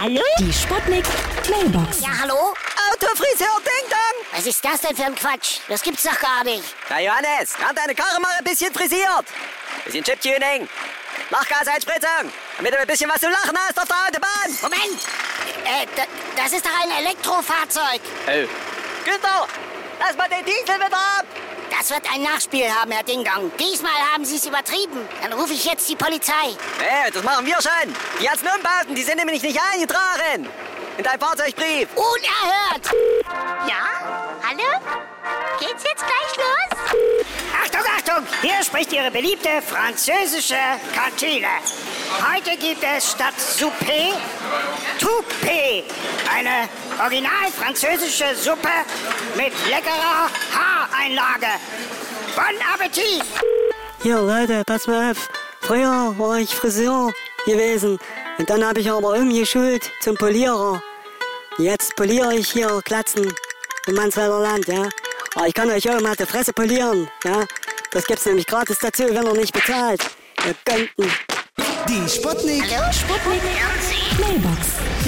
Hallo? Die Sputnik Mailbox. Ja, hallo? Autofriseur Ding Dong! Was ist das denn für ein Quatsch? Das gibt's doch gar nicht. Na Johannes, kann deine Karre mal ein bisschen frisiert. Bisschen Chiptuning. Lachgaseinspritzung. Damit du ein bisschen was zu lachen hast auf der Autobahn. Moment! Äh, da, das ist doch ein Elektrofahrzeug. Oh. Günther, lass mal den Diesel wieder. Das wird ein Nachspiel haben, Herr Dingdong. Diesmal haben Sie es übertrieben. Dann rufe ich jetzt die Polizei. Nee, das machen wir schon. Die ganzen Umbauten, die sind nämlich nicht eingetragen. In deinem Fahrzeugbrief. Unerhört! Ja? Hallo? Geht's jetzt gleich los? Achtung, Achtung! Hier spricht Ihre beliebte französische Kantine. Heute gibt es statt Souper Eine original französische Suppe mit leckerer Haareinlage. Bon Appetit! Hier, Leute, pass mal auf. Früher war ich Friseur gewesen. Und dann habe ich aber umgeschult zum Polierer. Jetzt poliere ich hier Glatzen im Mansfelder Land, ja. Aber ich kann euch auch mal die Fresse polieren, ja. Das gibt's nämlich gratis dazu, wenn ihr nicht bezahlt. Ihr Gönnten. Die Sputnik. Sputnik Mailbox.